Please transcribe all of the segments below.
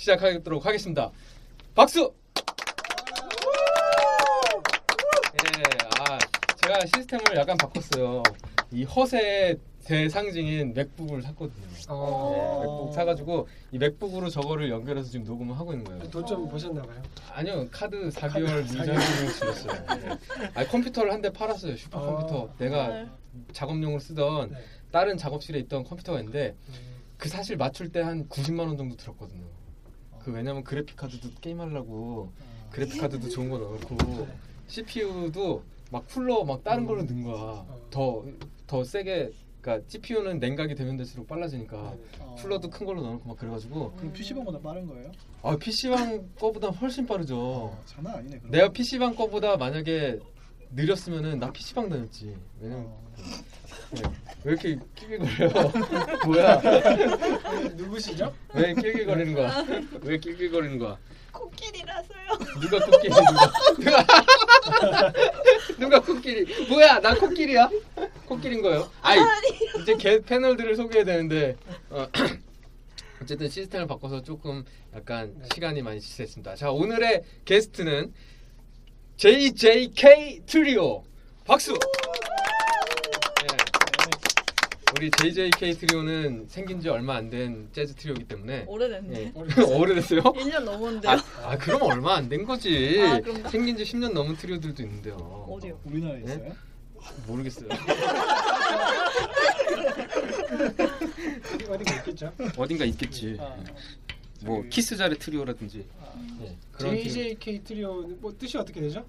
시작하도록 하겠습니다. 박수. 예, 아 제가 시스템을 약간 바꿨어요. 이 허세의 상징인 맥북을 샀거든요. 네, 맥북 사가지고 이 맥북으로 저거를 연결해서 지금 녹음을 하고 있는 거예요. 돈 좀 보셨나봐요. 아니요 카드 4개월 무제한으로 지냈어요. 네. 아니 컴퓨터를 한 대 팔았어요 슈퍼컴퓨터. 아. 내가 작업용으로 쓰던 네. 다른 작업실에 있던 컴퓨터가 있는데 그 사실 맞출 때 한 90만 원 정도 들었거든요. 그 왜냐면 그래픽 카드도 게임하려고 그래픽 카드도 좋은 거 넣고 CPU도 막 쿨러 막 다른 걸로 넣은 거야. 더더 세게 그러니까 GPU는 냉각이 되면 될수록 빨라지니까 쿨러도 큰 걸로 넣고 막 그래가지고 그럼 PC방보다 빠른 거예요? 아 PC방 거보다 훨씬 빠르죠. 어, 장난 아니네. 그럼. 내가 PC방 거보다 만약에 느렸으면은 나 PC방 다녔지. 왜냐면 어. 네. 왜 이렇게 낄낄거려? 뭐야? 누구시죠? 왜 낄낄거리는 거야? 왜 낄낄거리는 거야? 코끼리라서요. 누가 코끼리 누가 누가 코끼리? 뭐야? 나 코끼리야? 코끼리인 거예요? 아이 이제 개 패널들을 소개해야 되는데 어, 어쨌든 시스템을 바꿔서 조금 약간 시간이 많이 지체했습니다. 자 오늘의 게스트는 JJK 트리오 박수. 네. 우리 JJK 트리오는 생긴 지 얼마 안 된 재즈 트리오이기 때문에 오래됐네. 예. 오래됐어요? 1년 넘었는데요. 아, 아 그럼 얼마 안 된 거지. 아, 그런가? 생긴 지 10년 넘은 트리오들도 있는데요. 어디요? 우리나라에 네? 있어요? 모르겠어요. 어디 어디가 있겠죠? 어딘가 있겠지. 아, 뭐 저기- 키스 자렛 트리오라든지. 아, 예, 그런 트리오. JJK 트리오 뭐 뜻이 어떻게 되죠?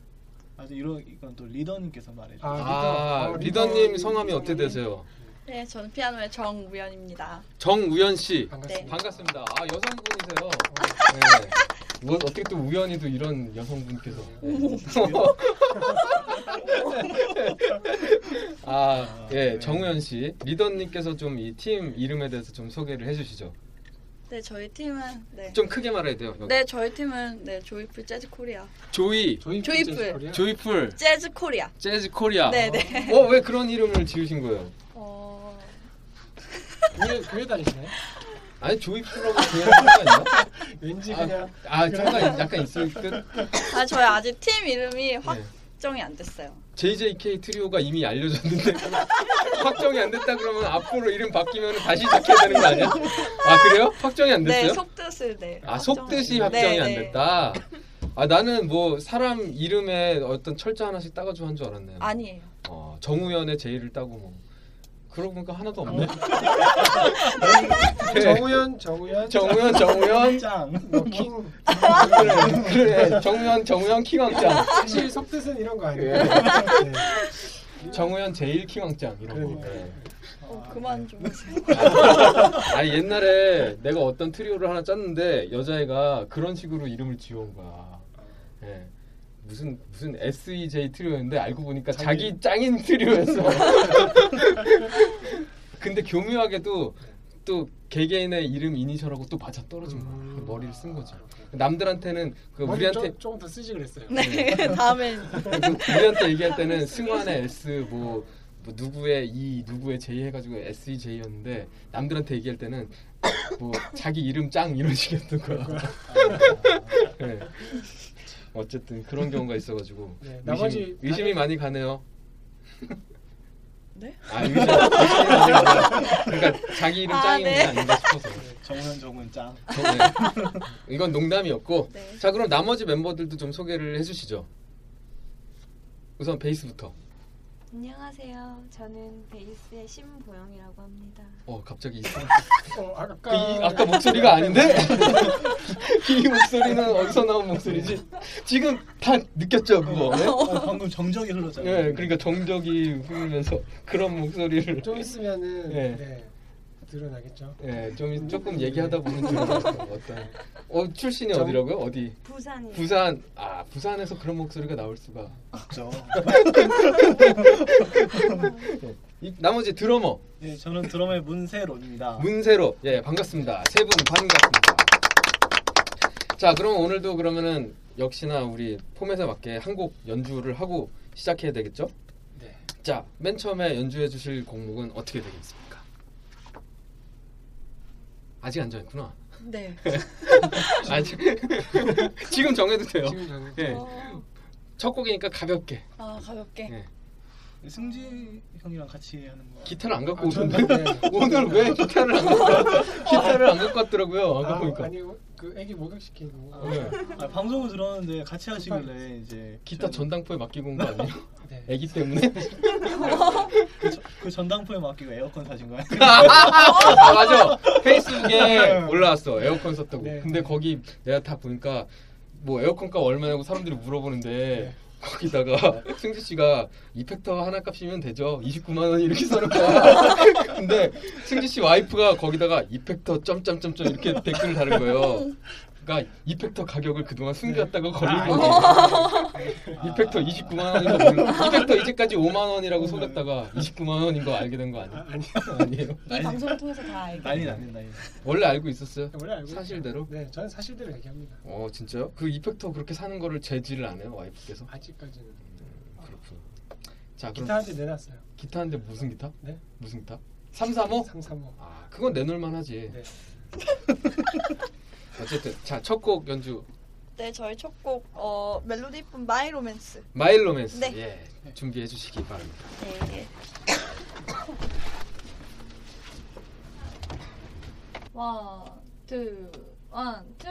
아주 이런 이건 또 리더님께서 말해줘. 아, 어, 리더님 리더- 성함이 어떻게 성함이? 되세요? 네, 저는 피아노의 정우연입니다. 정우연 씨. 반갑습니다. 네. 반갑습니다. 아 여성분이세요. 네. 뭐 어떻게 또 우연히 도 이런 여성분께서. 아, 예, 정우연 씨 리더님께서 좀 이 팀 이름에 대해서 좀 소개를 해주시죠. 네, 저희 팀은 네. 좀 크게 말해야 돼요. 여기. 네, 저희 팀은 네 Joyful Jazz Korea. Joy, Joyful Joyful. Jazz Korea? Joyful, Jazz Korea. Jazz Korea. 네, 네. 어, 왜 그런 이름을 지으신 거예요? 어, 교회 교회 다니시나요? 아니 Joyful하고 그냥 상관있나? 왠지 아, 그냥 아, 상관 약간 있을 듯. 아 저희 아직 팀 이름이 네. 확정이 안 됐어요. JJK 트리오가 이미 알려졌는데 확정이 안 됐다 그러면 앞으로 이름 바뀌면 다시 시작해야 되는 거 아니야? 아 그래요? 확정이 안 됐어요? 네, 속뜻을 네. 아 속뜻이 네, 확정이 안 네. 됐다. 아 나는 뭐 사람 이름에 어떤 철자 하나씩 따가지고 한 줄 알았네요. 아니에요. 어, 정우연의 제이를 따고 뭐 그러고 보니까 하나도 없네. 네. 정우현 정우현 정우연 정우연 짱 뭐 킹 그래 그래 정우연 정우연 킹왕짱 사실 속뜻은 이런 거 아니에요? 예. 네. 정우연 제일 킹왕짱 이런 거. 네. 어, 그만 좀 하세요. 아니 옛날에 내가 어떤 트리오를 하나 짰는데 여자애가 그런 식으로 이름을 지어온 거야. 예. 무슨 무슨 SEJ 트리오였는데 알고 보니까 자기, 자기- 짱인 트리오였어. 근데 교묘하게도 또 개개인의 이름 이니셜하고 또 맞아 떨어진 거야. 음. 머리를 쓴 거죠. 남들한테는 그 우리한테 좀, 조금 더 쓰지 그랬어요. 네, 다음엔 그 우리한테 얘기할 때는 승환의 S 뭐, 뭐 누구의 E 누구의 J 해가지고 SEJ였는데 남들한테 얘기할 때는 뭐 자기 이름 짱 이런 식이었던 거야. 네. 어쨌든 그런 경우가 있어가지고 네, 의심, 나머지 의심이 다른- 많이 가네요. 네? 아 의심, 의심이 많이 가네요. 그러니까 자기 이름 아, 짱이었는데 네. 아닌가 싶어서. 정우현 정우현 짱. 저- 네. 이건 농담이었고 네. 자 그럼 나머지 멤버들도 좀 소개를 해주시죠. 우선 베이스부터. 안녕하세요. 저는 베이스의 심보영이라고 합니다. 어 갑자기 이상. 어, 아까 그 이, 아까 목소리가 아닌데? 이 목소리는 어디서 나온 목소리지? 지금 다 느꼈죠 그거? 네? 어, 방금 정적이 흘렀잖아요. 네, 그러니까 정적이 흐르면서 그런 목소리를 좀 있으면은 네. 네. 드러나겠죠. 예, 좀 조금 얘기하다 보면. 어떤 어 출신이 정- 어디라고요? 어디? 부산이요. 부산. 아, 부산에서 그런 목소리가 나올 수가. 있죠. 예. 이, 나머지 드러머 네, 저는 드럼의 문세로입니다. 문세로. 예, 반갑습니다. 세 분 반갑습니다. 자, 그럼 오늘도 그러면은 역시나 우리 폼에서 맞게 한 곡 연주를 하고 시작해야 되겠죠? 네. 자, 맨 처음에 연주해 주실 곡목은 어떻게 되겠습니까? 아직 안 정했구나. 네. 아직 지금 정해도 돼요. 지금 예. 어, 첫 곡이니까 가볍게. 아 가볍게. 예. 승지 형이랑 같이 하는 거. 기타를 안 갖고 아, 저는 네. 오늘 왜 기타를 안 갖고 왔- 기타를 안 갖고 왔더라고요. 아까 아, 보니까. 아니 그 애기 목욕 시키고 네. 아, 방송을 들었는데 같이 하시길래 이제 기타 저는 전당포에 맡기고 온 거 아니에요? 네. 애기 때문에? 그 전당포에 맡기고 에어컨 사신 거예요? 아 맞아. 페이스북에 올라왔어. 에어컨 썼다고. 네. 근데 거기 내가 다 보니까 뭐 에어컨값 얼마냐고 사람들이 물어보는데 네. 거기다가 승지 씨가 이펙터 하나 값이면 되죠. 29만 원 이렇게 거야. 근데 승지 씨 와이프가 거기다가 이펙터 점점점점 이렇게 댓글을 다는 거예요. 그러니까 이펙터 가격을 그동안 숨겼다가 걸린 거지. 이펙터 29만 원인 거 모르- 이펙터 이제까지 5만 원이라고 속였다가 29만 원인 거 알게 된 거 아니에요? 아, 아니 아니에요. 이 방송을 통해서 다 알게. 난리 났네 난리. 원래 알고 있었어요? 원래 알고 사실대로? 있어요. 네, 저는 사실대로 얘기합니다. 어 진짜요? 그 effector 그렇게 사는 거를 제지를 안 해요 와이프께서? 아직까지는 그렇군. 자 그럼 기타 한대 내놨어요. 기타 한 대 무슨 기타? 네? 무슨 기타? 335? 335. 아 그건 내놓을만 하지. 네. 어쨌든 자 첫 곡 연주 네, 저희 첫 곡 어, 멜로디 이쁜 My Romance. My Romance 네. 예 준비해 주시기 바랍니다. 네. 원, 투, 원, 투.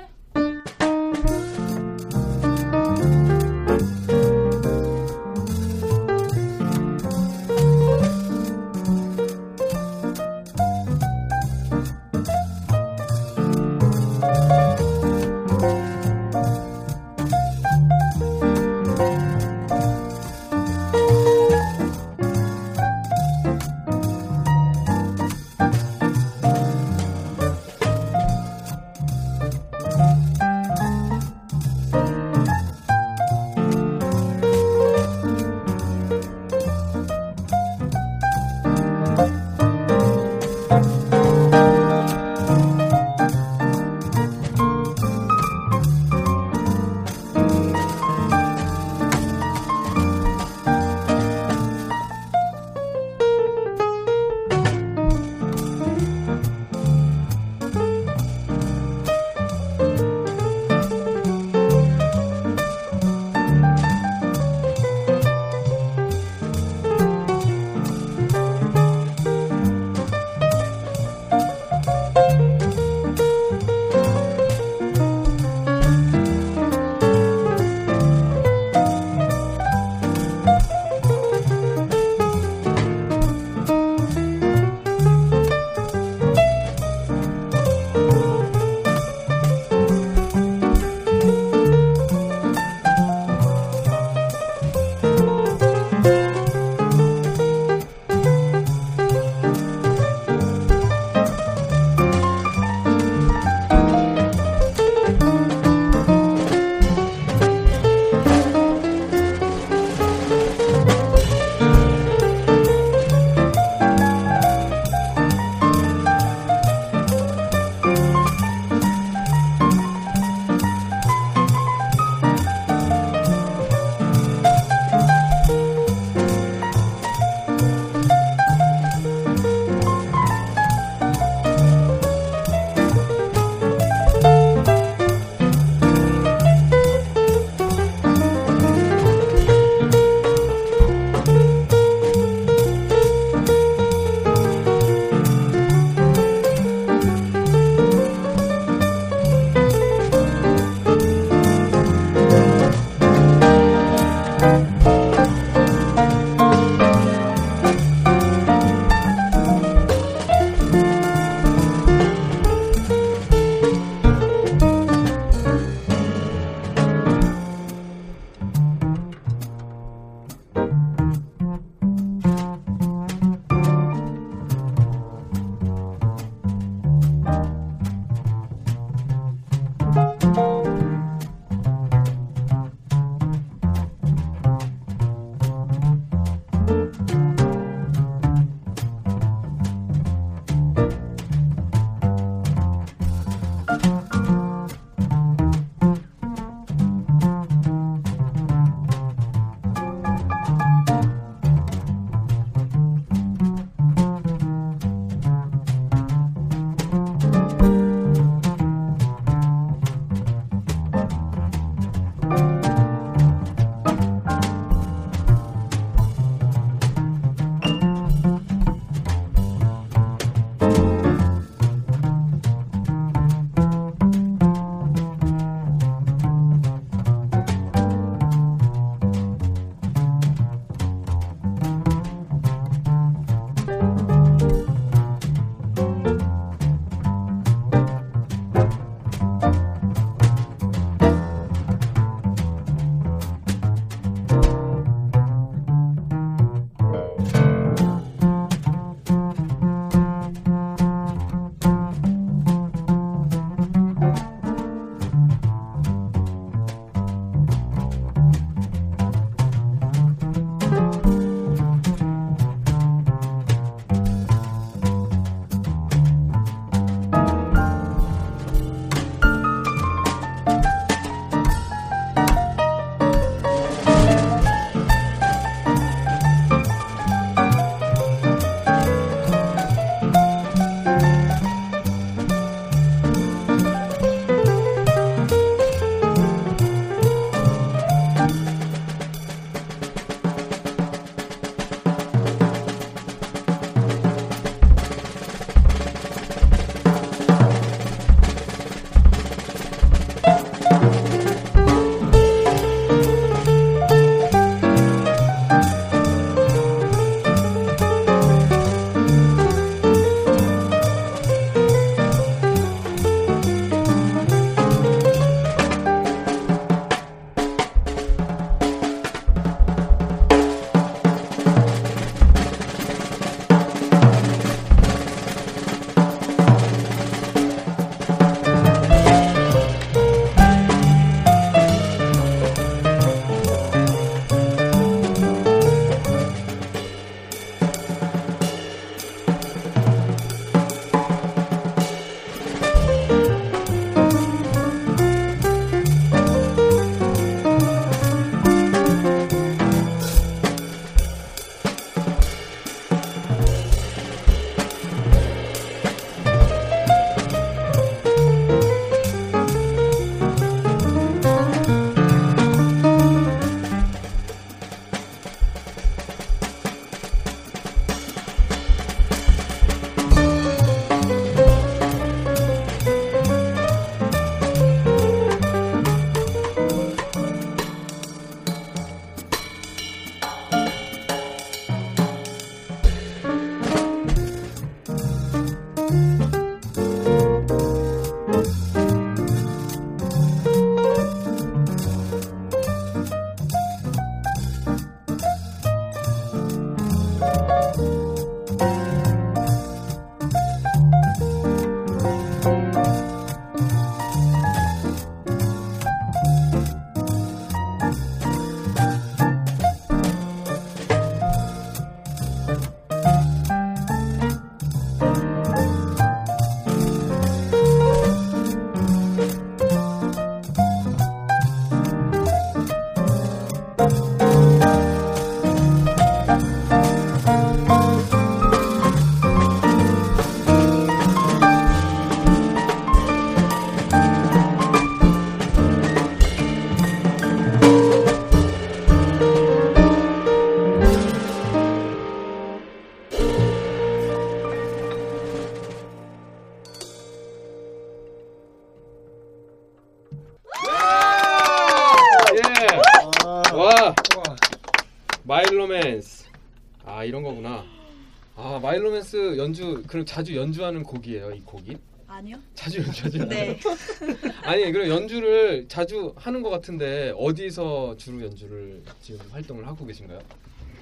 그럼 자주 연주하는 곡이에요 이 곡이? 아니요. 자주 연주하죠? 네. 아니 그럼 연주를 자주 하는 것 같은데 어디서 주로 연주를 지금 활동을 하고 계신가요?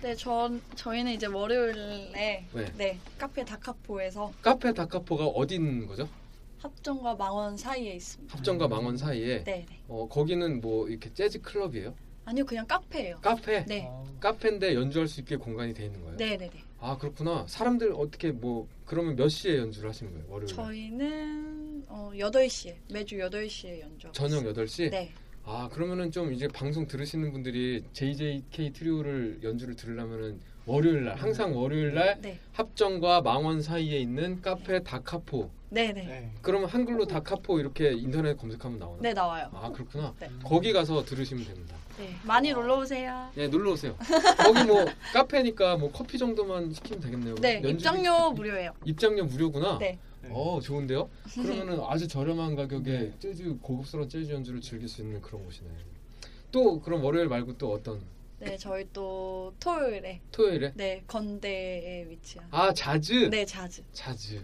네, 전 저희는 이제 월요일에 네. 네, 카페 다카포에서 카페 다카포가 어디 있는 거죠? 합정과 망원 사이에 있습니다. 합정과 망원 사이에. 네, 네. 어 거기는 뭐 이렇게 재즈 클럽이에요? 아니요, 그냥 카페예요. 카페? 네. 카페인데 연주할 수 있게 공간이 돼 있는 거예요? 네, 네, 네. 아 그렇구나. 사람들 어떻게 뭐 그러면 몇 시에 연주를 하시는 거예요? 월요일? 저희는 어, 8시에 매주 8시에 연주. 저녁 8시? 네. 아 그러면은 좀 이제 방송 들으시는 분들이 JJK 트리오를 연주를 들으려면은 월요일 날 항상 월요일 날 네. 합정과 망원 사이에 있는 카페 다카포 네, 네. 네. 그러면 한글로 다카포 이렇게 인터넷 검색하면 나오나? 네, 나와요. 아 그렇구나. 네. 거기 가서 들으시면 됩니다. 네. 많이 놀러 오세요. 네 놀러 오세요. 거기 뭐 카페니까 뭐 커피 정도만 시키면 되겠네요. 네, 입장료 무료예요. 입장료 무료구나. 네. 어 좋은데요? 그러면은 아주 저렴한 가격에 재즈 고급스러운 재즈 연주를 즐길 수 있는 그런 곳이네. 또 그럼 월요일 말고 또 어떤 네, 저희 또 토요일에 토요일에? 네, 건대에 위치한 아 자즈. 네, 자즈. 자즈.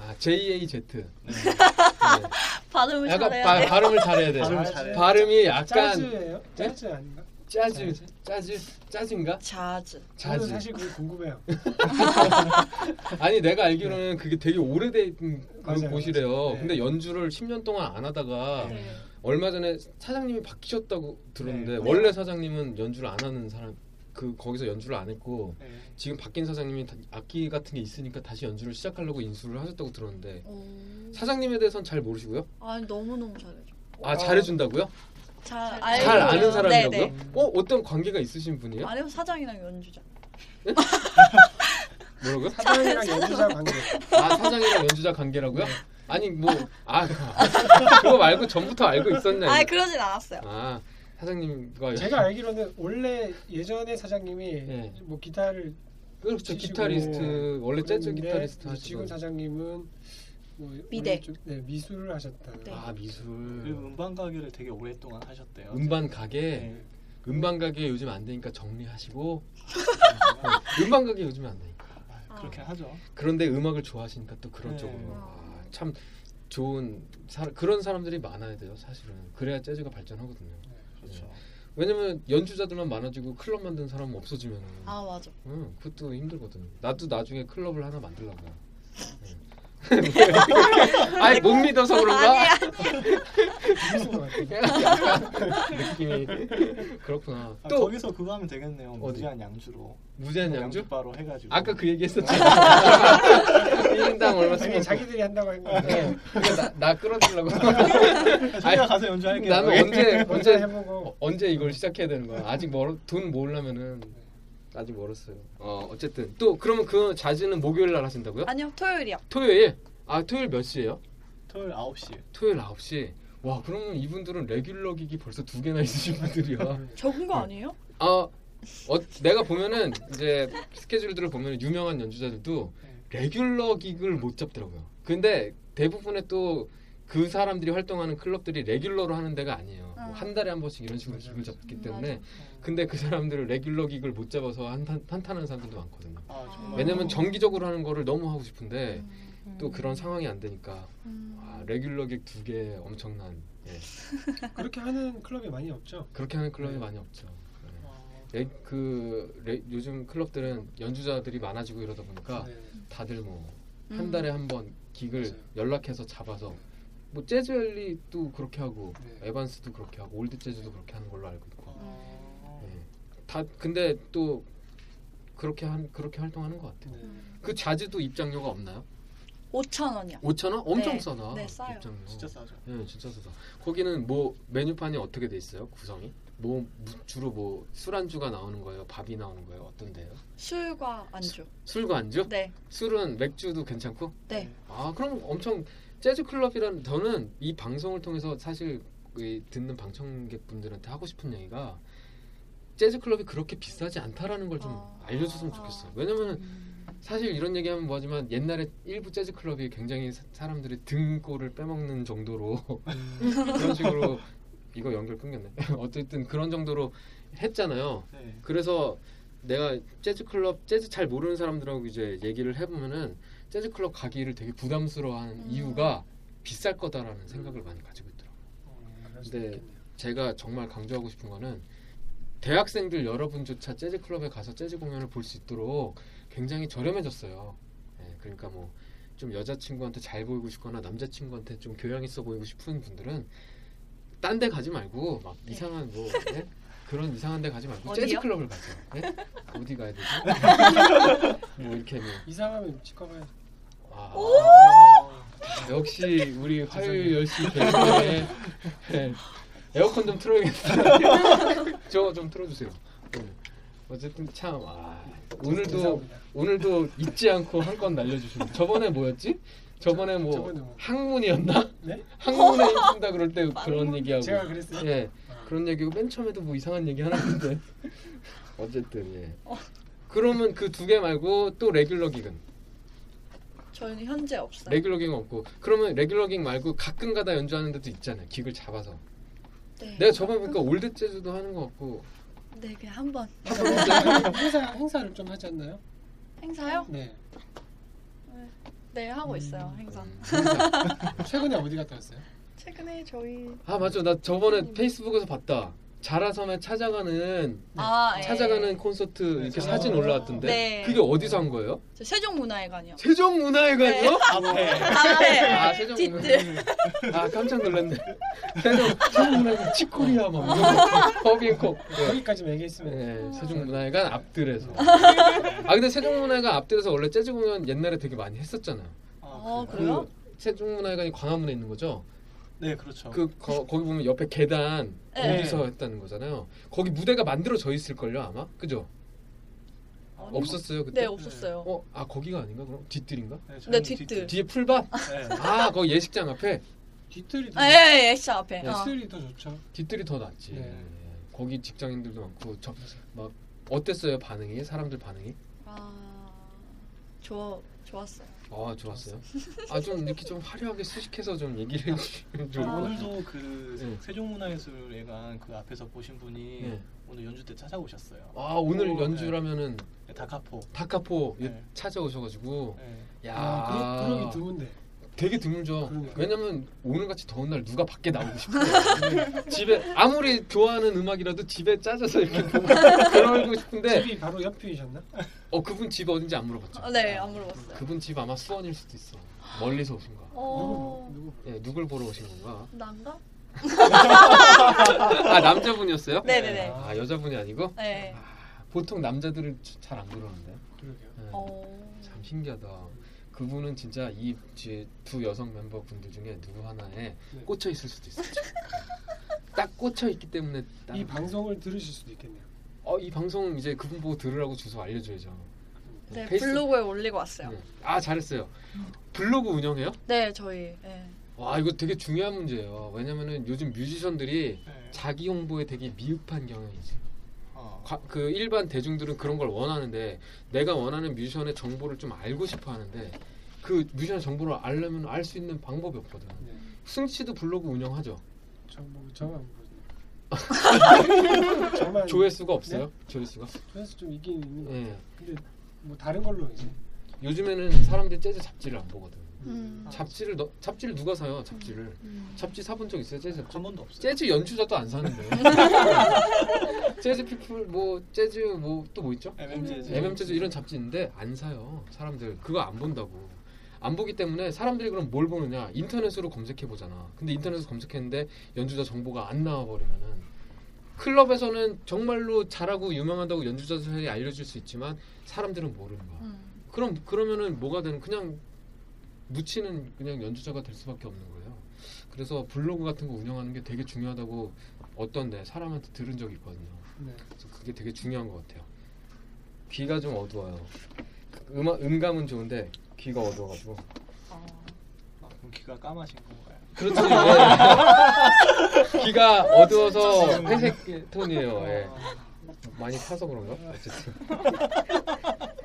아 JAZ. 네. 발음을 약간 잘해야 바, 돼요. 발음을 잘해야 돼. 발음을 자즈. 잘해. 발음이 약간 짜즈예요? 네? 짜즈 아닌가? 짜즈. 짜즈. 짜즈인가? 자즈. 저는 자즈. 사실 그게 궁금해요. 아니 내가 알기로는 그게 되게 오래된 그런 맞아요, 곳이래요. 맞아요. 네. 근데 연주를 10년 동안 안 하다가 네. 얼마 전에 사장님이 바뀌셨다고 들었는데 네. 원래 사장님은 연주를 안 하는 사람 그 거기서 연주를 안 했고 네. 지금 바뀐 사장님이 다- 악기 같은 게 있으니까 다시 연주를 시작하려고 인수를 하셨다고 들었는데 오. 사장님에 대해서는 잘 모르시고요? 아니, 너무 너무 잘해줘. 아 잘해준다고요? 잘, 잘 아는 알고요. 사람이라고요? 네, 네. 어 어떤 관계가 있으신 분이에요? 아니요, 사장이랑 연주자. 뭐라고요? 사장이랑 연주자 관계. 아 사장이랑 연주자 관계라고요? 아니 뭐아 그거 말고 전부터 알고 있었네. 아니, 그러진 않았어요. 아 사장님과 제가 알기로는 원래 예전에 사장님이 네. 뭐 기타를 그렇죠 기타리스트 원래 재즈 기타리스트 이제 지금 사장님은 뭐 미대. 좀- 네, 미술을 하셨다. 네. 아 미술 그리고 음반 가게를 되게 오랫동안 하셨대요. 음반 가게 네. 음반 가게 요즘 안 되니까 정리하시고 어, 음반 가게 요즘 안 되니까 아, 그렇게 하죠. 그런데 음악을 좋아하시니까 또 그런 네. 쪽으로 아, 참 좋은 사, 그런 사람들이 많아야 돼요 사실은 그래야 재즈가 발전하거든요 그렇죠. 왜냐면 연주자들만 많아지고 클럽 만든 사람은 없어지면 아, 맞아. 응, 그것도 힘들거든 나도 나중에 클럽을 하나 만들려고요 아니 못 믿어서 그런가? 느낌이 그렇구나. 아, 또 거기서 그거 하면 되겠네요. 어디? 무제한 양주로. 무제한 양주? 바로 해가지고. 아까 그 얘기 했었잖아. 1인당 얼마 아니 쓰면 자기들이 한다고 한 건데 나, 나 끌어주려고. 저희가 가서 연주할게요. 나는 언제 언제 해보고 어, 언제 이걸 시작해야 되는 거야? 아직 멀어 돈 모으려면은 아직 멀었어요. 어 어쨌든 또 그러면 그 자즈는 목요일 날 하신다고요? 아니요, 토요일이요. 토요일? 아 토요일 몇 시예요? 토요일 9시. 토요일 9시. 와 그러면 이분들은 레귤러 기기 벌써 두 개나 있으신 분들이야. 적은 거 아니에요? 아, 어, 내가 보면은 이제 스케줄들을 보면 유명한 연주자들도 레귤러 기그를 못 잡더라고요. 근데 대부분의 또 그 사람들이 활동하는 클럽들이 레귤러로 하는 데가 아니에요. 뭐 어. 한 달에 한 번씩 이런 식으로 기그를 잡기 음, 때문에 맞아. 근데 그 사람들은 regular gig을 못 잡아서 한탄, 한탄하는 사람들도 많거든요. 아. 왜냐면 정기적으로 하는 거를 너무 하고 싶은데 음. 또 그런 상황이 안 되니까 음. 아, regular gig 두개 엄청난 예. 그렇게 하는 클럽이 많이 없죠. 그렇게 하는 클럽이 네. 많이 없죠. 예. 어, 레, 그 레, 요즘 클럽들은 연주자들이 많아지고 이러다 보니까 네. 다들 뭐한 음. 달에 한 번 gig을 맞아요. 연락해서 잡아서 뭐 재즈 앨리도 그렇게 하고 네. 에반스도 그렇게 하고 올드 재즈도 그렇게 하는 걸로 알고 있고 어, 예. 다 근데 또 그렇게 한 그렇게 활동하는 것 같아요. 네. 그 자즈도 입장료가 없나요? 5천 원이요. 5천 원? 엄청 네. 싸다. 네, 싸요. 입장료. 진짜 싸죠. 예, 진짜 싸다. 거기는 뭐 메뉴판이 어떻게 돼 있어요? 구성이? 뭐 무- 주로 뭐 술안주가 나오는 거예요? 밥이 나오는 거예요? 어떤데요? 술과 안주. 술과 안주? 네, 술은 맥주도 괜찮고? 네. 아 그럼 엄청 재즈 클럽이라는 저는 이 방송을 통해서 사실 이 듣는 방청객 분들한테 하고 싶은 얘기가 재즈 클럽이 그렇게 비싸지 않다라는 걸좀 아. 알려줬으면 좋겠어 요. 왜냐면은 사실 이런 얘기하면 뭐하지만 옛날에 일부 재즈 클럽이 굉장히 사, 사람들이 등골을 빼먹는 정도로 그런 식으로 이거 연결 끊겼네. 어쨌든 그런 정도로 했잖아요. 네. 그래서 내가 재즈 클럽 재즈 잘 모르는 사람들하고 이제 얘기를 해보면은 재즈 클럽 가기를 되게 부담스러워하는 음. 이유가 비쌀 거다라는 생각을 많이 가지고 있더라고요. 어, 네. 있겠네요. 제가 정말 강조하고 싶은 거는 대학생들 여러분조차 재즈 클럽에 가서 재즈 공연을 볼 수 있도록 굉장히 저렴해졌어요. 네, 그러니까 뭐 좀 여자친구한테 잘 보이고 싶거나 남자친구한테 좀 교양 있어 보이고 싶은 분들은 딴 데 가지 말고 막 이상한 뭐 네? 그런 이상한 데 가지 말고 재즈 어디요? 클럽을 가세요. 네? 어디 가야 되지? 뭐 이렇게 뭐 이상하면 치과 가야죠. 아, 어, 역시 우리 화요일 10시 개그에 네. 에어컨 좀 틀어야겠다. 저거 좀 틀어주세요. 네. 어쨌든 참 아, 오늘도. 오늘도 잊지 않고 한 건 날려주시고 저번에 뭐였지? 저번에 뭐 저번에 뭐. 학문이었나? 네? 학문에 힘준다 그럴 때 그런 얘기하고 제가 그랬어요. 예 아, 그런 얘기고 맨 처음에도 뭐 이상한 얘기 하나 했는데 어쨌든 예 그러면 그 두 개 말고 또 regular gig은 저희는 현재 없어요. regular gig 없고 그러면 regular gig 말고 가끔 가다 연주하는 데도 있잖아요 gig을 잡아서 네. 내가 저번에 보니까 올드 재즈도 하는 것 같고 네, 그냥 한 번. 행사 행사를 좀 하지 않나요? 행사요? 네. 네, 하고 있어요. 행사. 음, 행사. 최근에 어디 갔다 왔어요? 최근에 저희 아 맞아 나 저번에 페이스북에서 봤다 자라섬에 찾아가는 아, 예. 찾아가는 콘서트 이렇게 네, 사진 어. 올라왔던데 네. 그게 어디서 한 거예요? 저 세종문화회관이요. 세종문화회관이요? 앞에 앞에 아 세종 뒤뜰. 아 깜짝 놀랐네 세종 세종문화회관 치코리아 막 허비앤콕 네. 거기까지 얘기했으면 네, 세종문화회관 앞들에서. 아 근데 세종문화회관 앞들에서 원래 재즈 공연 옛날에 되게 많이 했었잖아요. 아, 그 그래요? 세종문화회관이 광화문에 있는 거죠. 네 그렇죠. 그 거, 거기 보면 옆에 계단 네. 거기서 했다는 거잖아요. 거기 무대가 만들어져 있을 걸요 아마. 그죠? 아니, 없었어요 그때. 네, 없었어요. 어, 아 거기가 아닌가 그럼 뒤뜰인가? 네, 네, 뒤뜰. 뒤에 풀밭? 네. 아 거기 예식장 앞에 뒤뜰이 더 아, 예, 예, 예, 시작 앞에. 네, 어. 뒤뜰이 더 좋죠. 뒤뜰이 더 낫지. 네. 예. 거기 직장인들도 많고 저 막 어땠어요 반응이? 사람들 반응이? 아, 좋 좋았어요. 아 좋았어요. 아 좀 이렇게 좀 화려하게 수식해서 좀 얘기를 해주시면 좋을 것 같아요. 오늘도 그 네. 세종문화예술회관 그 앞에서 보신 분이 네. 오늘 연주 때 찾아오셨어요. 아 오늘 오, 연주라면은 네, 다카포. 다카포 네. 찾아오셔가지고 네. 야 아, 그러, 그러기 드문데. 되게 드물죠. 그러니까요. 왜냐면 오늘 같이 더운 날 누가 밖에 나오고 싶어요. 집에 아무리 좋아하는 음악이라도 집에 짜져서 이렇게 보고 그러고 싶은데 집이 바로 옆이셨나? 어 그분 집 어딘지 안 물어봤죠. 아, 네, 안 물어봤어요. 그분 집 아마 수원일 수도 있어. 멀리서 오신 거야. 어, 누구 누구? 예, 누굴 보러 오신 건가? 난가? 아 남자분이었어요? 네네네. 아 여자분이 아니고? 네. 아, 보통 남자들은 잘안 그러는데. 그러게요. 예. 어. 참 신기하다. 그분은 진짜 이두 여성 멤버 분들 중에 누구 하나에 네. 꽂혀 있을 수도 있어요. 딱 꽂혀 있기 때문에 딱- 이 방송을 들으실 수도 있겠네요. 어, 이 방송 이제 그분 보고 들으라고 주소 알려줘야죠. 네, 페이스- 블로그에 올리고 왔어요. 네. 아 잘했어요. 블로그 운영해요? 네, 저희. 네. 와 이거 되게 중요한 문제예요. 왜냐면은 요즘 뮤지션들이 네. 자기 홍보에 되게 미흡한 경향이 있어요. 그 일반 대중들은 그런 걸 원하는데 내가 원하는 뮤지션의 정보를 좀 알고 싶어 하는데 그 뮤지션 정보를 알려면 알 수 있는 방법이 없거든. 네. 승 씨도 블로그 운영하죠. 저뭐 저만 뭐 저만 조회수가 없어요? 조회수가? 조회수 좀 있긴 있는 거. 예. 근데 뭐 다른 걸로 이제 요즘에는 사람들이 재즈 잡지를 안 보거든. 음. 잡지를 너, 잡지를 누가 사요? 잡지를. 음. 잡지 사본 적 있어요? 재즈 잡지? 한 번도 없어요. 재즈 연주자도 안 사는데. 재즈 피플 뭐 재즈 뭐 또 뭐 있죠? MM 재즈. MM 재즈 이런 잡지 있는데 안 사요. 사람들 그거 안 본다고. 안 보기 때문에 사람들이 그럼 뭘 보느냐? 인터넷으로 검색해 보잖아. 근데 인터넷에서 검색했는데 연주자 정보가 안 나와 버리면은 클럽에서는 정말로 잘하고 유명하다고 연주자들이 알려줄 수 있지만 사람들은 모르는 거야. 음. 그럼 그러면은 뭐가 되는 그냥 묻히는 그냥 연주자가 될 수밖에 없는 거예요. 그래서 블로그 같은 거 운영하는 게 되게 중요하다고 어떤 데 사람한테 들은 적이 있거든요. 네. 그래서 그게 되게 중요한 것 같아요. 귀가 좀 어두워요. 음 음감은 좋은데 귀가 어두워가지고. 어. 아, 그럼 귀가 까마신 건가요? 그렇죠. 예. 귀가 어두워서 회색 톤이에요. 예. 많이 타서 그런가? 어쨌든.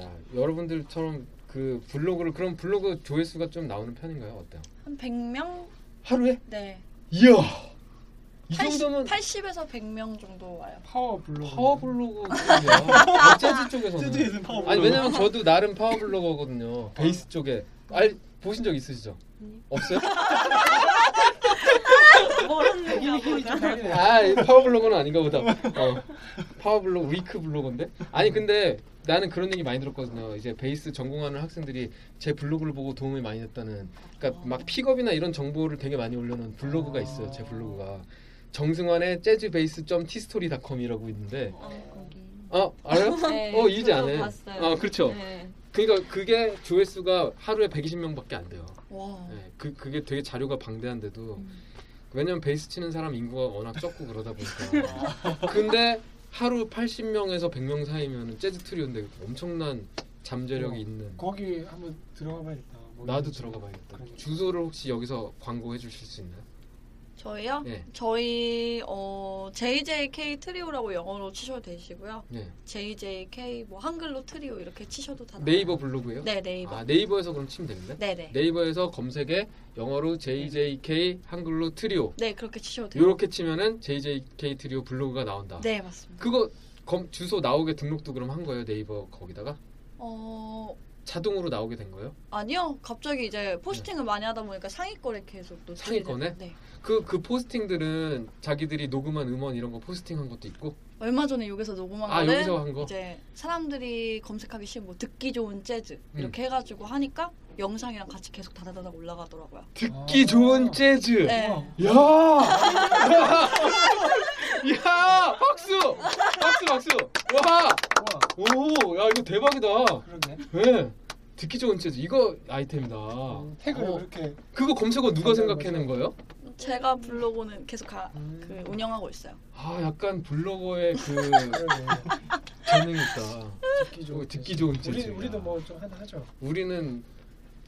야, 여러분들처럼 그 블로그를 그럼 블로그 조회수가 좀 나오는 편인가요? 어때요? 한 100명? 하루에? 네. 이야. 이 정도면 80에서 100명 정도 와요. 파워 블로그. 파워 블로거거든요. 재즈 쪽에서는. 재즈에서는 파워 아니 블로거. 왜냐면 저도 나름 파워 블로거거든요. 베이스 쪽에. 알 보신 적 있으시죠? 없어요? 아, 이 파워 블로거는 아닌가 보다. 어. 파워 블로거, weak 블로거인데? 아니, 근데 나는 그런 얘기 많이 들었거든요. 이제 베이스 전공하는 학생들이 제 블로그를 보고 도움이 많이 됐다는. 그러니까 막 픽업이나 이런 정보를 되게 많이 올려놓은 블로그가 있어요. 제 블로그가. 정승환의 재즈 베이스 점 티스토리닷컴이라고 있는데 어. 어 알아요? 네, 어 이지 그거 않아요? 봤어요. 어 그렇죠. 네. 그러니까 그게 조회수가 하루에 120명밖에 안 돼요. 와. 네, 그 그게 되게 자료가 방대한데도 음. 왜냐면 베이스 치는 사람 인구가 워낙 적고 그러다 보니까. 근데 하루 80명에서 100명 사이면 재즈 트리오인데 엄청난 잠재력이 어, 있는. 거기 한번 들어가 봐야겠다. 뭐 나도. 들어가 봐야겠다. 그러니까. 주소를 혹시 여기서 광고해 주실 수 있나요? 저희요? 예. 저희 어 JJK 트리오라고 영어로 치셔도 되시고요. 네. JJK 뭐 한글로 트리오 이렇게 치셔도 다 네이버 나와요. 블로그예요? 네, 네이버. 아, 네이버에서 그럼 치면 되는데? 네네. 네이버에서 검색에 영어로 JJK 한글로 트리오 네, 그렇게 치셔도 돼요. 이렇게 치면은 JJK 트리오 블로그가 나온다. 네, 맞습니다. 그거 검, 주소 나오게 등록도 그럼 한 거예요 네이버 거기다가 어 자동으로 나오게 된 거예요? 아니요. 갑자기 이제 포스팅을 많이 하다 보니까 상위권에 계속 또 상위권에? 네. 그 그 포스팅들은 자기들이 녹음한 음원 이런 거 포스팅한 것도 있고 얼마 전에 여기서 녹음한 아, 거는 여기서 한 거? 이제 사람들이 검색하기 쉬운 뭐 듣기 좋은 재즈 음. 이렇게 해가지고 하니까 영상이랑 같이 계속 다다다닥 올라가더라고요. 듣기 아. 좋은 재즈. 네. 야! 야! 박수! 박수 박수. 와! 와, 오, 야 이거 대박이다. 그러네. 네. 듣기 좋은 재즈 이거 아이템이다. 음, 태그를 어. 그렇게. 그거 검색어 누가 생각해낸. 거예요? 제가 블로그는 계속 가, 음, 그 운영하고 있어요. 아, 약간 블로거의 그. 재능이 있다. 듣기 어, 좋은. 듣기 재즈. 좋은 우리. 우리도 뭐 좀 하나 하죠. 우리는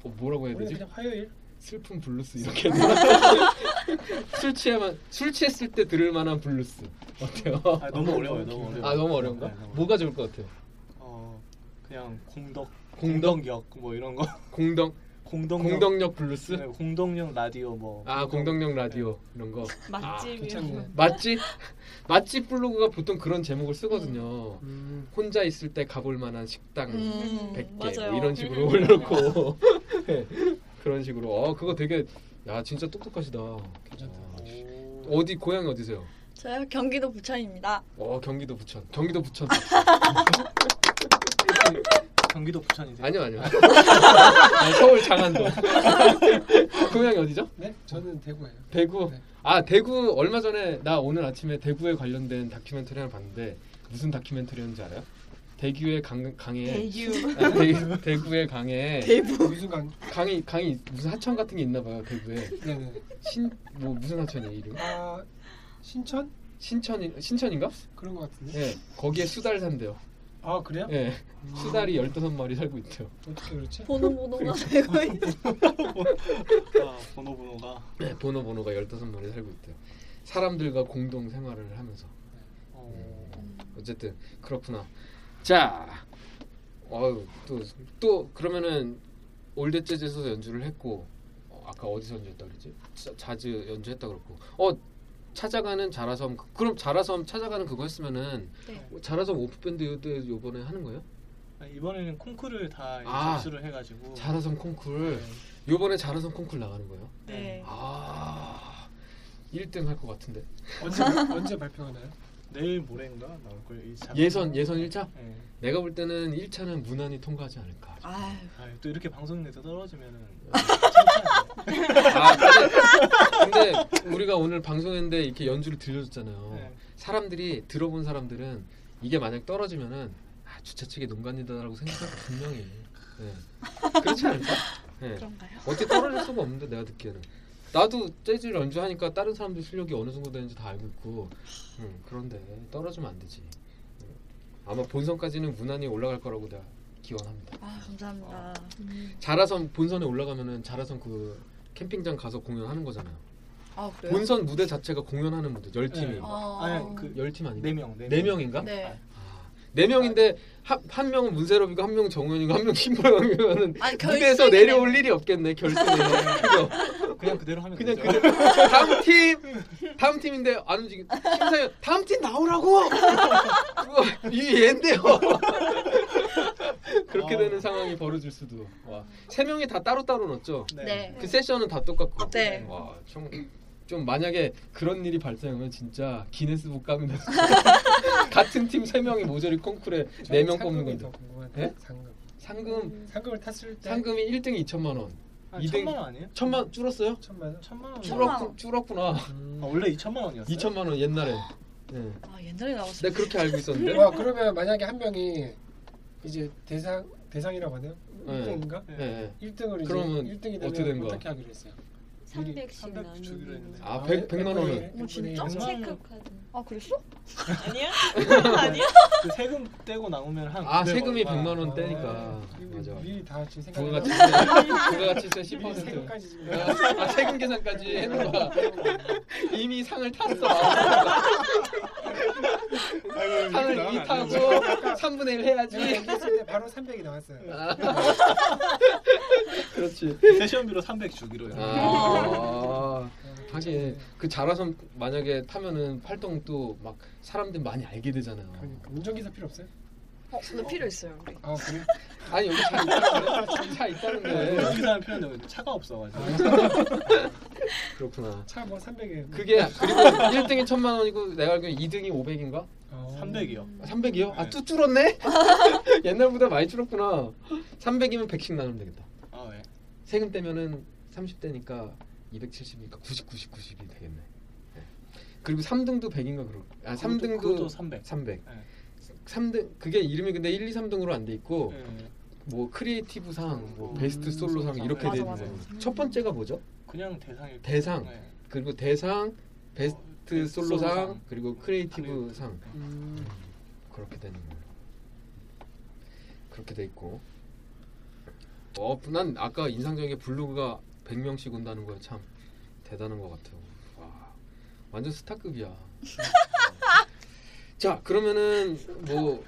어, 뭐라고 해야 우리는 되지? 그냥 화요일. 슬픈 블루스 이렇게 해야 되나? 술 취하면 술 취했을 때 들을 만한 블루스 어때요? 아, 너무 어려워요. 너무 어려워. 아 너무 어려운가? 네, 너무 뭐가 좋을 것 같아요? 어 그냥 공덕 공덕? 공덕역 뭐 이런 거 공덕 공덕역 공덕역 블루스? 네, 공덕역 라디오 뭐 아 공덕역 라디오 이런 거 맛집 거. 맛집 맛집 블로그가 보통 그런 제목을 쓰거든요. 음. 혼자 있을 때 가볼 만한 식당 음, 100개 맞아요. 뭐 이런 식으로 올려놓고 네, 그런 식으로 어 그거 되게 야 진짜 똑똑하시다. 괜찮다. 어, 어디 고향이 어디세요? 저요 경기도 부천입니다. 어 경기도 부천. 경기도 부천. 경기도 부천이세요? 아니요 아니요. 아니, 서울 장안도. 고향이 어디죠? 네, 저는 대구예요. 대구. 네. 아 대구 얼마 전에 나 오늘 아침에 대구에 관련된 다큐멘터리 하나 봤는데 무슨 다큐멘터리였는지 알아요? 대구의 강 강에 대유. 아, 대, 대구의 강에 무슨 강? 강이 강이 무슨 하천 같은 게 있나 봐요 대구에 네네. 신뭐 무슨 하천이에요 이름? 아 신천 신천이 신천인가? 그런 것 같은데. 예 거기에 수달 산대요. 아 그래요? 예 수달이 15마리 살고 있대요. 어떻게 그렇지? 번호 번호가 되고 있어. 아, 번호 번호가 네, 번호 번호가 15마리 살고 있대요. 사람들과 공동 생활을 하면서 어, 어쨌든 그렇구나. 자, 어유 또 또 그러면은 올드 재즈에서 연주를 했고 어, 아까 어디서 연주했다 그랬지? 자, 자즈 연주했다 그랬고 어 찾아가는 자라섬 그럼 자라섬 찾아가는 그거 했으면은 네. 자라섬 off band 요번에 하는 거예요? 아, 이번에는 콩쿠르를 다 아, 접수를 해가지고 자라섬 콩쿨 네. 요번에 자라섬 콩쿨 나가는 거예요? 네. 아 1등 할 것 같은데 언제 언제 발표하나요? 내일 모레인가 나올 거예요. 예선 예선 1차? 네. 내가 볼 때는 1차는 무난히 통과하지 않을까 아유. 아, 또 이렇게 방송에서 떨어지면은 아 근데, 근데 우리가 오늘 방송했는데 이렇게 연주를 들려줬잖아요. 네. 사람들이 들어본 사람들은 이게 만약 떨어지면은 아, 주최 측의 농간이다라고 생각할 거 분명히. 네. 그렇지 않을까? 네. 그런가요? 어떻게 떨어질 수가 없는데 내가 듣기에는. 나도 재즈를 연주하니까 다른 사람들 실력이 어느 정도 되는지 다 알고 있고 음, 그런데 떨어지면 안 되지. 음. 아마 본선까지는 무난히 올라갈 거라고 내가 기원합니다. 아 감사합니다. 자라섬 본선에 올라가면은 자라섬 그 캠핑장 가서 공연하는 거잖아요. 아 그래요? 본선 무대 자체가 공연하는 무대 열 팀이 네. 아, 아니 그열팀 아닌가? 네 명, 네, 네 명. 명인가? 네. 아, 네 명인데 한, 한 명은 문세럽이고 한 명은 정우현이고 한 명 신보영이면은 아니, 무대에서. 내려올 일이 없겠네 결승에 그죠? 그냥 그대로 하면 그냥 되죠. 그냥 강팀 다음 팀인데 안 움직이. 심사위원 다음 팀 나오라고. 그거 이 얘인데요. 그렇게 어. 되는 상황이 벌어질 수도. 와, 세 명이 다 따로 따로 넣었죠. 네. 그 세션은 다 똑같고. 네. 와, 좀, 좀 만약에 그런 일이 발생하면 진짜 기네스북 가면 됐어. 같은 팀 세 명이 모조리 콩쿨에 네명 뽑는 상금이 건데. 더 궁금한데. 예? 상금. 상금 상금을 탔을 때 상금이 1등이 2천만 원. 아, 이등- 천만 원 아니에요? 천만 원 줄었어요? 천만 원. 천만 원. 천만 줄었구, 원. 줄었구나. 아, 원래 2천만 원이었어요? 2천만 원 옛날에. 네. 아 옛날에 나왔어. 내가 그렇게 알고 있었는데. 와 그러면 만약에 한 명이 이제 대상 대상이라고 하나요? 네. 1등인가? 네. 네. 1등을 이제 그러면 1등이 되면 어떻게? 어떻게 하기로 했어요? 300씩 300 나누는 주기로 했는데. 아, 백- 백만 원을. 어, 진짜? 체크 카드. 아 그랬어? 아니야? 아니야? 그 세금 떼고 나오면 한아900 세금이 얼마. 100만 원 아, 떼니까 미리- 맞아. 미리 다 지금 생각. 부가가치세 부가가치세 10%. 세금까지 지금. 아, 세금 계산까지 해놓은 거야. 이미 상을 탔어. 상을 이미 타고 3분의 1 해야지. 얘기했을 때 바로 300이 나왔어요. 아. 그렇지. 세션비로 300 주기로 해요. 아, 하긴 그 자라섬 만약에 타면은 활동 또 막 사람들 많이 알게 되잖아요. 그러니까 운전기사 필요 없어요? 어 근데 필요 있어요 우리. 아 그래? 아니 여기 차 있다는데 차 있다는데 운전기사는 필요한데 차가 없어가지고. 그렇구나. 차 뭐 300에. 그게 그리고 1등이 천만 원이고 내가 알기로 2등이 500인가? 어. 300이요. 300이요? 아 네. 또 줄었네? 옛날보다 많이 줄었구나. 300이면 100씩 나누면 되겠다. 아 왜? 세금 떼면은 30대니까 270이니까 90, 90, 90이 되겠네. 네. 그리고 3등도 100인가 그러. 아 그것도- 3등도 그것도 300. 300. 네. 3등 그게 이름이 근데 1, 2, 3등으로 안 돼 있고 네. 뭐 creative 상, 뭐 음, 베스트 솔로 상 이렇게 맞아, 돼 있는 맞아. 거예요. 첫 번째가 뭐죠? 그냥 대상일 대상. 네. 그리고 대상, 베스트 어, 베스트 솔로 상, 솔로상. 그리고 creative creative. 상 음. 그렇게 되는 거예요. 그렇게 돼 있고. 어, 난 아까 인상적인 게 블로그가 100명씩 온다는 거에 참 대단한 것 같아요. 와, 완전 스타급이야. 자, 그러면은 뭐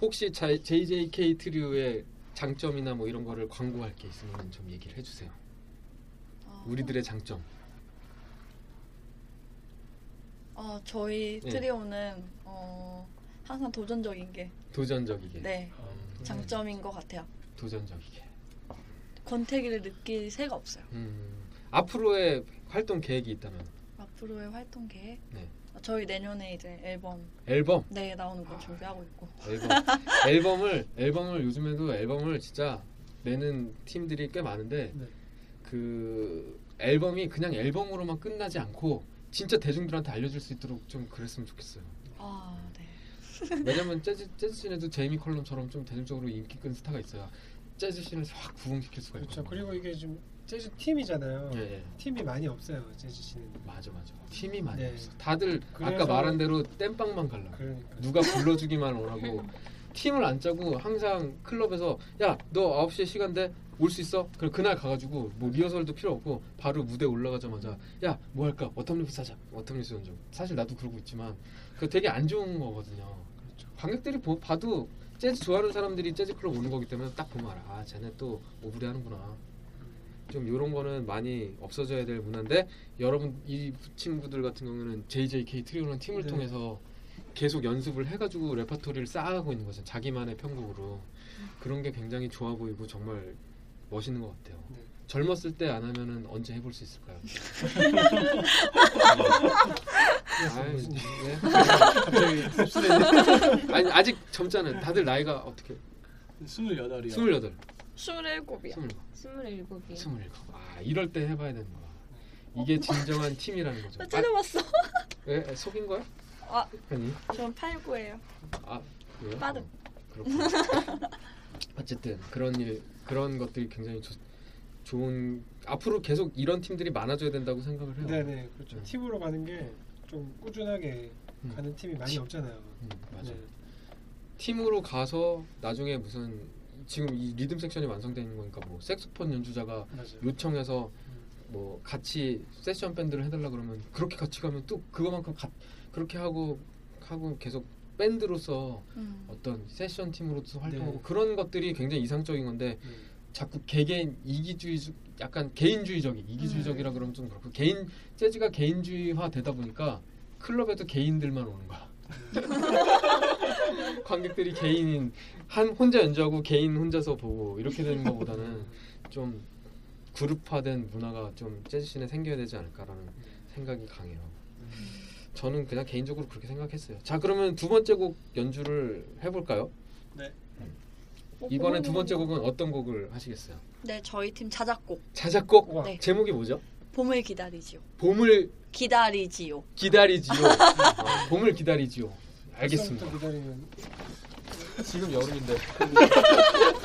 혹시 자- JJK 트리오의 장점이나 뭐 이런 거를 광고할 게 있으면 좀 얘기를 해주세요. 아, 우리들의 장점. 아 저희 네. 트리오는 어 항상 도전적인 게 도전적이게. 네, 음, 장점인 것 같아요. 도전적이게. 권태기를 느낄 새가 없어요. 음, 앞으로의 활동 계획이 있다면 앞으로의 활동 계획. 네. 어, 저희 내년에 이제 앨범 앨범. 네 나오는 거 준비하고 있고. 앨범 앨범을 앨범을 요즘에도 앨범을 진짜 내는 팀들이 꽤 많은데 네. 그 앨범이 그냥 앨범으로만 끝나지 않고 진짜 대중들한테 알려줄 수 있도록 좀 그랬으면 좋겠어요. 아 네. 왜냐면 재즈 재즈 씬에도 제이미 컬럼처럼 좀 대중적으로 인기 끈 스타가 있어야 재즈 씬을 확 부흥시킬 수가 그렇죠. 있거든요. 그리고 이게 좀 재즈 팀이잖아요. 예, 예. 팀이 많이 없어요. 재즈 씬은. 맞아 맞아. 팀이 많이 네. 없어. 다들 아까 그래서- 말한 대로 땜빵만 갈라. 그러니까. 누가 불러주기만 원하고 팀을 안 짜고 항상 클럽에서 야 너 9시에 시간 돼? 올 수 있어? 그럼 그날 가가지고 뭐 리허설도 필요 없고 바로 무대 올라가자마자 야 뭐 할까? Autumn Leaves 하자 Autumn Leaves 연주 사실 나도 그러고 있지만 그 되게 안 좋은 거거든요 그렇죠. 관객들이 보, 봐도 재즈 좋아하는 사람들이 재즈 클럽 오는 거기 때문에 딱 보면 알아 아 쟤네 또 오브리 하는구나 좀 이런 거는 많이 없어져야 될 문화인데 여러분 이 친구들 같은 경우는 JJK 트리오라는 팀을 네. 통해서 계속 연습을 해가지고 레파토리를 쌓아가고 있는 거죠. 자기만의 편곡으로 그런 게 굉장히 좋아 보이고 정말 멋있는 것 같아요. 네. 젊었을 때 안 하면은 언제 해볼 수 있을까요? 아이, 무슨 일? 네. 갑자기. 아니 아직 젊잖아요. 다들 나이가 어떻게? 28이요. 28, 스물일곱이요. 27, 27개. 27. 아 이럴 때 해봐야 되는 거야. 이게 진정한 팀이라는 거죠. 나 찾아봤어. 왜 속인 거야? 아. 아니. 전 89예요. 아 그래요? 빠른. 어, 그렇구나. 어쨌든 그런 일 그런 것들이 굉장히 좋, 좋은 앞으로 계속 이런 팀들이 많아져야 된다고 생각을 해요. 네네 그렇죠. 네. 팀으로 가는 게 좀 꾸준하게 음. 가는 팀이 많이 티- 없잖아요. 음, 맞아. 네. 팀으로 가서 나중에 무슨 지금 이 리듬 섹션이 완성되어 있는 거니까 뭐 색소폰 연주자가 맞아요. 요청해서 뭐 같이 세션 밴드를 해달라 그러면 그렇게 같이 가면 또 그거만큼 가, 그렇게 하고 하고 계속 밴드로서 음. 어떤 세션 팀으로서 활동하고 네. 그런 것들이 굉장히 이상적인 건데 음. 자꾸 개개인 이기주의 약간 개인주의적인 이기주의적이라 그러면 좀 그렇고 개인 재즈가 개인주의화 되다 보니까 클럽에도 개인들만 오는 거야. 관객들이 개인인 한 혼자 연주하고 개인 혼자서 보고 이렇게 되는 것보다는 좀 그룹화된 문화가 좀 재즈 씬에 생겨야 되지 않을까라는 생각이 강해요. 저는 그냥 개인적으로 그렇게 생각했어요. 자 그러면 두 번째 곡 연주를 해볼까요? 네. 이번에 두 번째 곡은 어떤 곡을 하시겠어요? 네, 저희 팀 자작곡 자작곡 우와. 네. 제목이 뭐죠? 봄을 기다리지요. 봄을 기다리지요. 기다리지요. 어, 봄을 기다리지요. 알겠습니다. 지금 여름인데.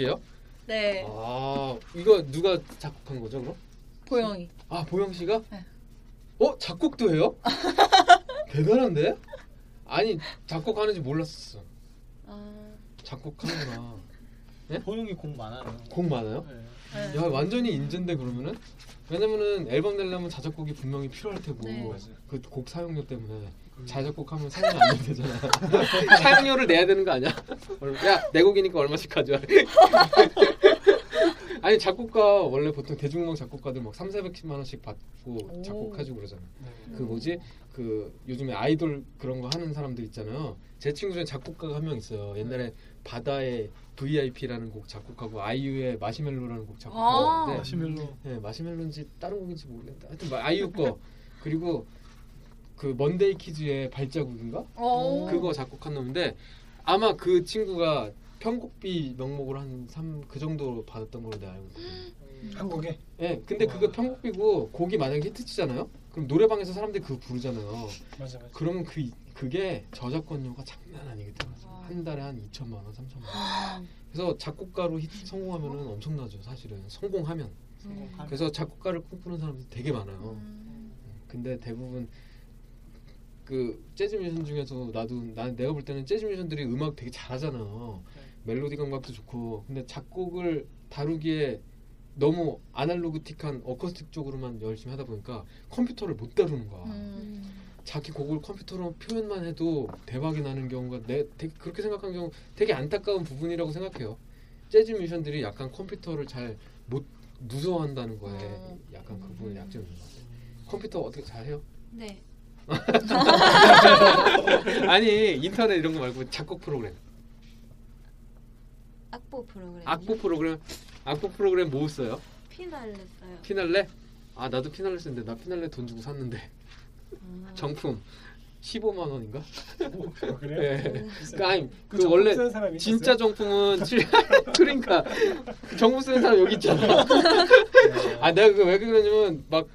곡이에요? 네. 아, 이거 누가 작곡한 거죠, 그럼? 보영이. 아, 보영 씨가? 네. 어, 작곡도 해요? 대단한데? 아니, 작곡하는지 몰랐었어. 아, 작곡하는구나. 보영이 공 많아요. 곡 많아요? 네. 네. 야, 완전히 인전데 그러면은? 왜냐면은 앨범 내려면 자작곡이 분명히 필요할 테고 네. 그곡 사용료 때문에 자작곡하면 사용이 안 되잖아. 사용료를 내야 되는 거 아니야? 야, 내 곡이니까 얼마씩 가져와. 아니 작곡가 원래 보통 대중음악 작곡가들 막 3, 400만 원씩 받고 오. 작곡하고 그러잖아. 네. 그 뭐지? 그 요즘에 아이돌 그런 거 하는 사람들 있잖아요. 제 친구 중에 작곡가가 한 명 있어요. 옛날에 바다의 VIP라는 곡 작곡하고 아이유의 마시멜로라는 곡 아. 작곡하고 마시멜로. 네, 마시멜로인지 다른 곡인지 모르겠다. 하여튼 뭐 아이유 거 그리고 그 먼데이 키즈의 발자국인가? 어. 그거 작곡한 놈인데 아마 그 친구가 편곡비 명목으로 한 3 그 정도 받았던 걸로 내가 알고 있거든요. 한국에 예, 근데 그거 편곡비고 곡이 만약에 히트치잖아요? 그럼 노래방에서 사람들이 그거 부르잖아요. 맞아 맞아. 그러면 그 이- 그게 저작권료가 장난 아니거든요. 와. 한 달에 한 2천만 원, 3천만 원. 아, 그래서 작곡가로 히트 성공하면은 엄청나죠, 사실은. 성공하면. 음. 그래서 작곡가를 꿈꾸는 사람들이 되게 많아요. 음. 근데 대부분 그 재즈 뮤지션 중에서 나도 난 내가 볼 때는 재즈 뮤지션들이 음악 되게 잘하잖아. 멜로디 감각도 좋고 근데 작곡을 다루기에 너무 아날로그틱한 어쿠스틱 쪽으로만 열심히 하다 보니까 컴퓨터를 못 다루는 거야. 음. 자기 곡을 컴퓨터로 표현만 해도 대박이 나는 경우가 내 되게 그렇게 생각한 경우 되게 안타까운 부분이라고 생각해요. 재즈 뮤지션들이 약간 컴퓨터를 잘 못 무서워한다는 거에 어. 약간 그 부분에 약점이 있는 것 같아요. 컴퓨터 어떻게 잘해요? 네. 아니 인터넷 이런 거 말고 작곡 프로그램, 악보 프로그램. 악보 프로그램, 악보 프로그램 뭐 써요? 피날레 써요. 피날레? 아 나도 피날레 쓰는데 나 피날레 돈 주고 샀는데 아. 정품 15만 원인가? 오, 그래요? 예. 비싸요. 그 아니 그 그 원래 진짜 있었어요? 정품은 칠- 그러니까 그 정품 쓰는 사람 여기 있잖아. 아 내가 그 왜 그러냐면 막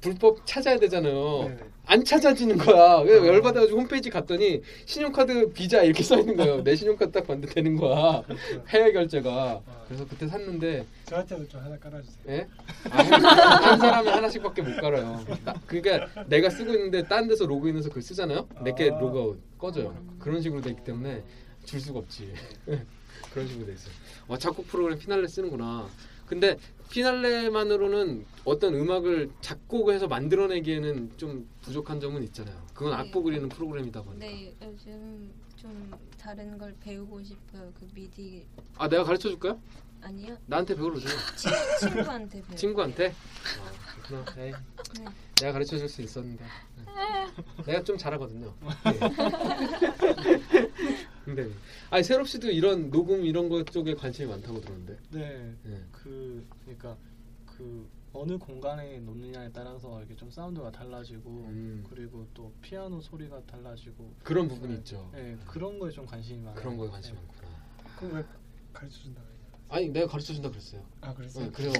불법 찾아야 되잖아요. 네네. 안 찾아지는 거야. 그래서 어. 열받아가지고 홈페이지 갔더니 신용카드 비자 이렇게 써 있는 거예요. 내 신용카드 딱 봤는데 되는 거야. 그렇죠. 해외 결제가. 어. 그래서 그때 샀는데 저한테도 좀 하나 깔아주세요. 예? 아, 한, 한 사람에 하나씩밖에 못 깔아요. 나, 그러니까 내가 쓰고 있는데 딴 데서 로그인해서 그걸 쓰잖아요. 내게 아. 로그아웃 꺼져요. 그런 식으로 돼 있기 때문에 줄 수가 없지. 그런 식으로 돼 있어요. 와 작곡 프로그램 피날레 쓰는구나. 근데 피날레만으로는 어떤 음악을 작곡해서 만들어내기에는 좀 부족한 점은 있잖아요. 그건 네. 악보 그리는 프로그램이다 보니까. 네, 요즘 좀 다른 걸 배우고 싶어요. 그 미디 아 내가 가르쳐 줄까요? 아니요. 나한테 배우러 줘. 친구한테 배우. 친구한테? 아, 그렇구나. 에이, 네. 내가 가르쳐 줄 수 있었는데. 네. 내가 좀 잘하거든요. 네. 근데 아니 세롭 씨도 이런 녹음 이런 것 쪽에 관심이 많다고 들었는데. 네. 네. 그 그러니까 그 어느 공간에 놓느냐에 따라서 이렇게 좀 사운드가 달라지고 음. 그리고 또 피아노 소리가 달라지고 그런 부분이 있죠. 네, 그런 거에 좀 관심이 많아요. 그런 거에 관심이 네. 많구나. 그럼 왜 가르쳐 해요? 아니 내가 가르쳐 준다 그랬어요. 아 그랬어요? 네, 그래서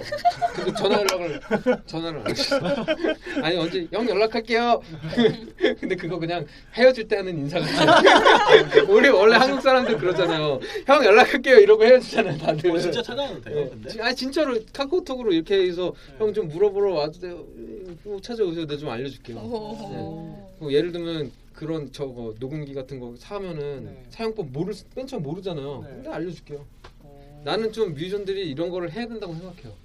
근데 전화 연락을 전화를 안 했어. 아니 언제 형 연락할게요. 근데 그거 그냥 헤어질 때 하는 인사 같아요. 우리 원래 한국 사람들 그러잖아요. 형 연락할게요 이러고 헤어지잖아요 다들. 어, 진짜 찾아와도 돼요, 네. 근데? 아 진짜로 카카오톡으로 이렇게 해서 네. 형좀 물어보러 와도 돼요. 꼭 찾아오세요. 내가 좀 알려줄게요. 오. 뭐 예를 들면 그런 저거 녹음기 같은 거 사면은 네. 사용법 모르 맨 처음 모르잖아요. 네. 근데 알려줄게요. 어, 나는 좀 뮤지션들이 이런 거를 해야 된다고 생각해요.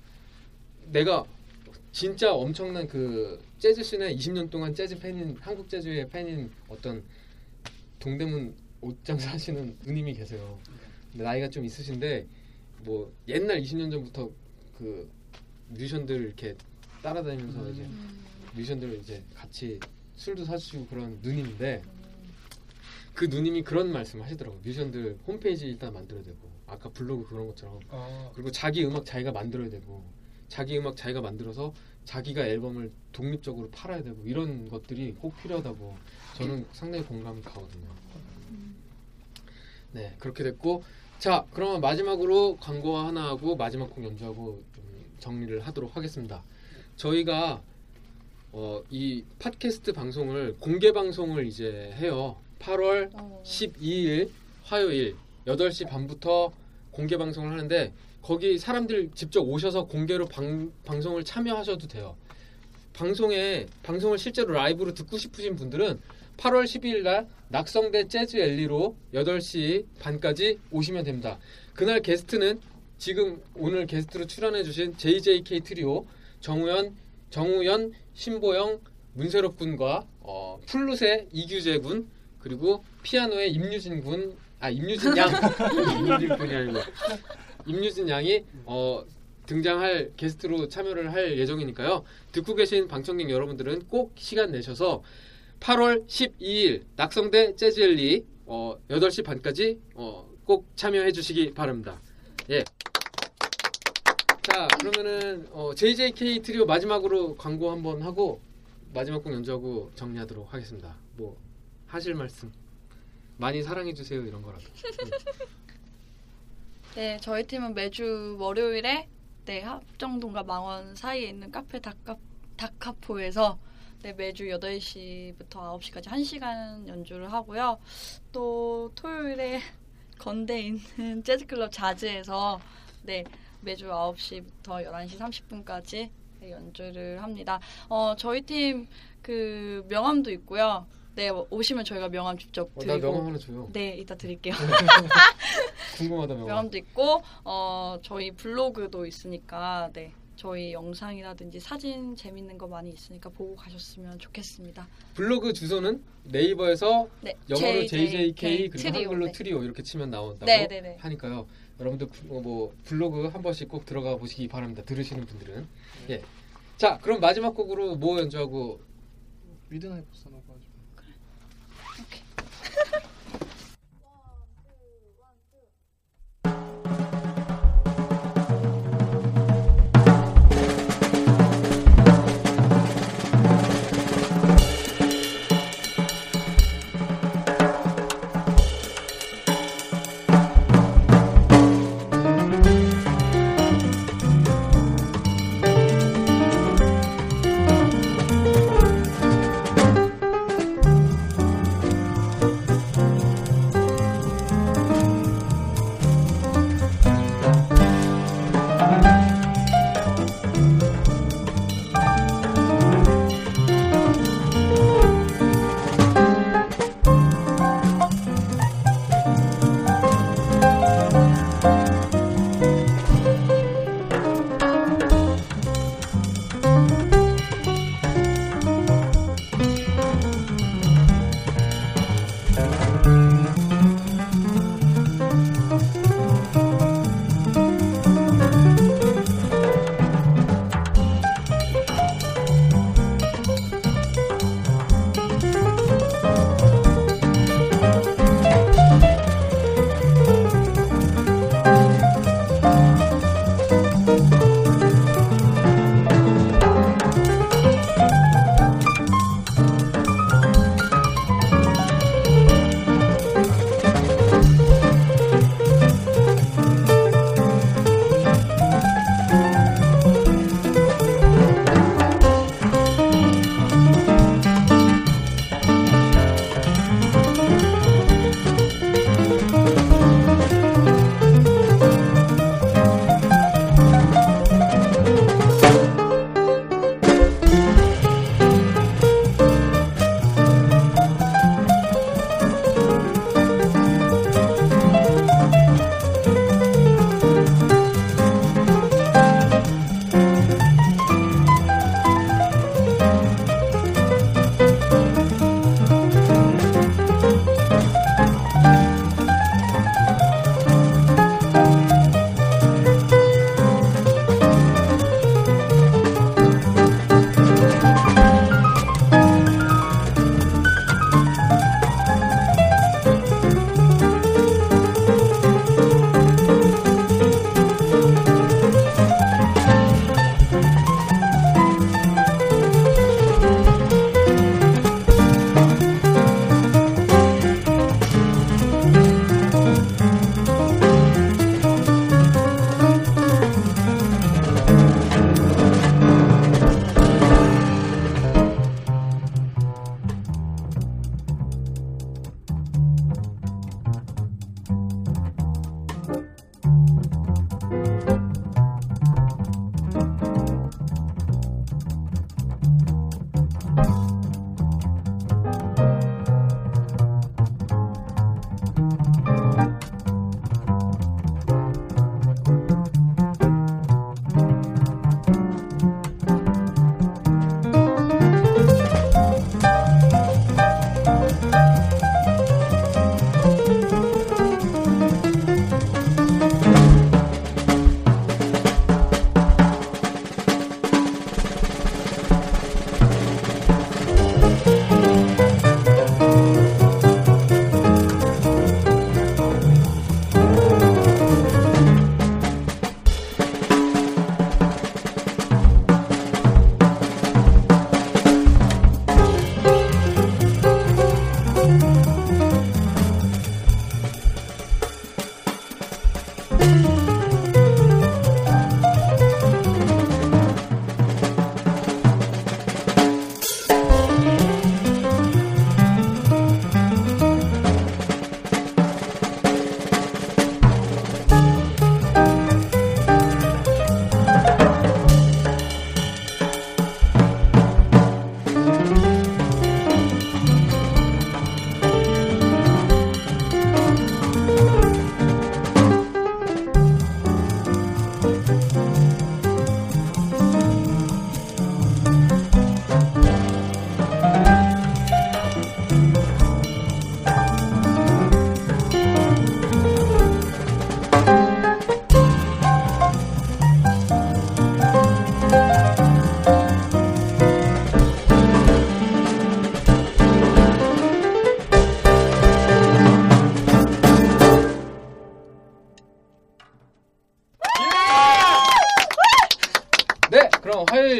내가 진짜 엄청난 그 재즈 씬에 20년 동안 재즈 팬인 한국 재즈의 팬인 어떤 동대문 옷장 사시는 누님이 계세요. 나이가 좀 있으신데 뭐 옛날 20년 전부터 그 뮤지션들 이렇게 따라다니면서 음. 이제 뮤지션들 이제 같이 술도 사주시고 그런 누님인데 그 누님이 그런 말씀 하시더라고요. 뮤지션들 홈페이지 일단 만들어야 되고 아까 블로그 그런 것처럼 아, 그리고 자기 음악 자기가 만들어야 되고 자기 음악 자기가 만들어서 자기가 앨범을 독립적으로 팔아야 되고 이런 것들이 꼭 필요하다고 저는 상당히 공감이 가거든요. 네, 그렇게 됐고 자, 그러면 마지막으로 광고 하나 하고 마지막 곡 연주하고 좀 정리를 하도록 하겠습니다. 저희가 어, 이 팟캐스트 방송을 공개 방송을 이제 해요. 8월 어, 12일 화요일 8시 반부터 공개 방송을 하는데 거기 사람들 직접 오셔서 공개로 방, 방송을 참여하셔도 돼요. 방송에 방송을 실제로 라이브로 듣고 싶으신 분들은 8월 12일 날 낙성대 재즈 엘리로 8시 반까지 오시면 됩니다. 그날 게스트는 지금 오늘 게스트로 출연해 주신 JJK 트리오 정우현, 정우현, 신보영, 문세롭 군과 어, 플룻의 이규재 군 그리고 피아노의 임유진 군, 아 임유진 양, 임유진 군이 아니고 임유진 양이 어, 등장할 게스트로 참여를 할 예정이니까요. 듣고 계신 방청객 여러분들은 꼭 시간 내셔서 8월 12일 낙성대 재즈엘리 어, 8시 반까지 어, 꼭 참여해 주시기 바랍니다. 예. 자, 그러면은 어, JJK 트리오 마지막으로 광고 한번 하고 마지막 곡 연주하고 정리하도록 하겠습니다. 뭐 하실 말씀 많이 사랑해 주세요 이런 거라도. 네, 저희 팀은 매주 월요일에 네, 합정동과 망원 사이에 있는 카페 다카, 다카포에서 네, 매주 8시부터 9시까지 1시간 연주를 하고요. 또 토요일에 건대에 있는 재즈클럽 자즈에서 네, 매주 9시부터 11시 30분까지 연주를 합니다. 어, 저희 팀 그 명함도 있고요. 네, 오시면 저희가 명함 직접 어, 드리고 나 명함 하나 줘요. 네, 이따 드릴게요. 궁금하다 명함. 명함도 있고 어 저희 블로그도 있으니까 네 저희 영상이라든지 사진 재밌는 거 많이 있으니까 보고 가셨으면 좋겠습니다. 블로그 주소는 네이버에서 네 영어로 JJK JJK 그리고 트리오, 한글로 네. 트리오 이렇게 치면 나온다고 네, 네, 네. 하니까요. 여러분들 구- 어, 뭐 블로그 한 번씩 꼭 들어가 보시기 바랍니다. 들으시는 분들은. 예. 자, 그럼 마지막 곡으로 뭐 연주하고 Midnight 보사노바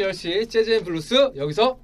화요일 10시 재즈 앤 블루스 여기서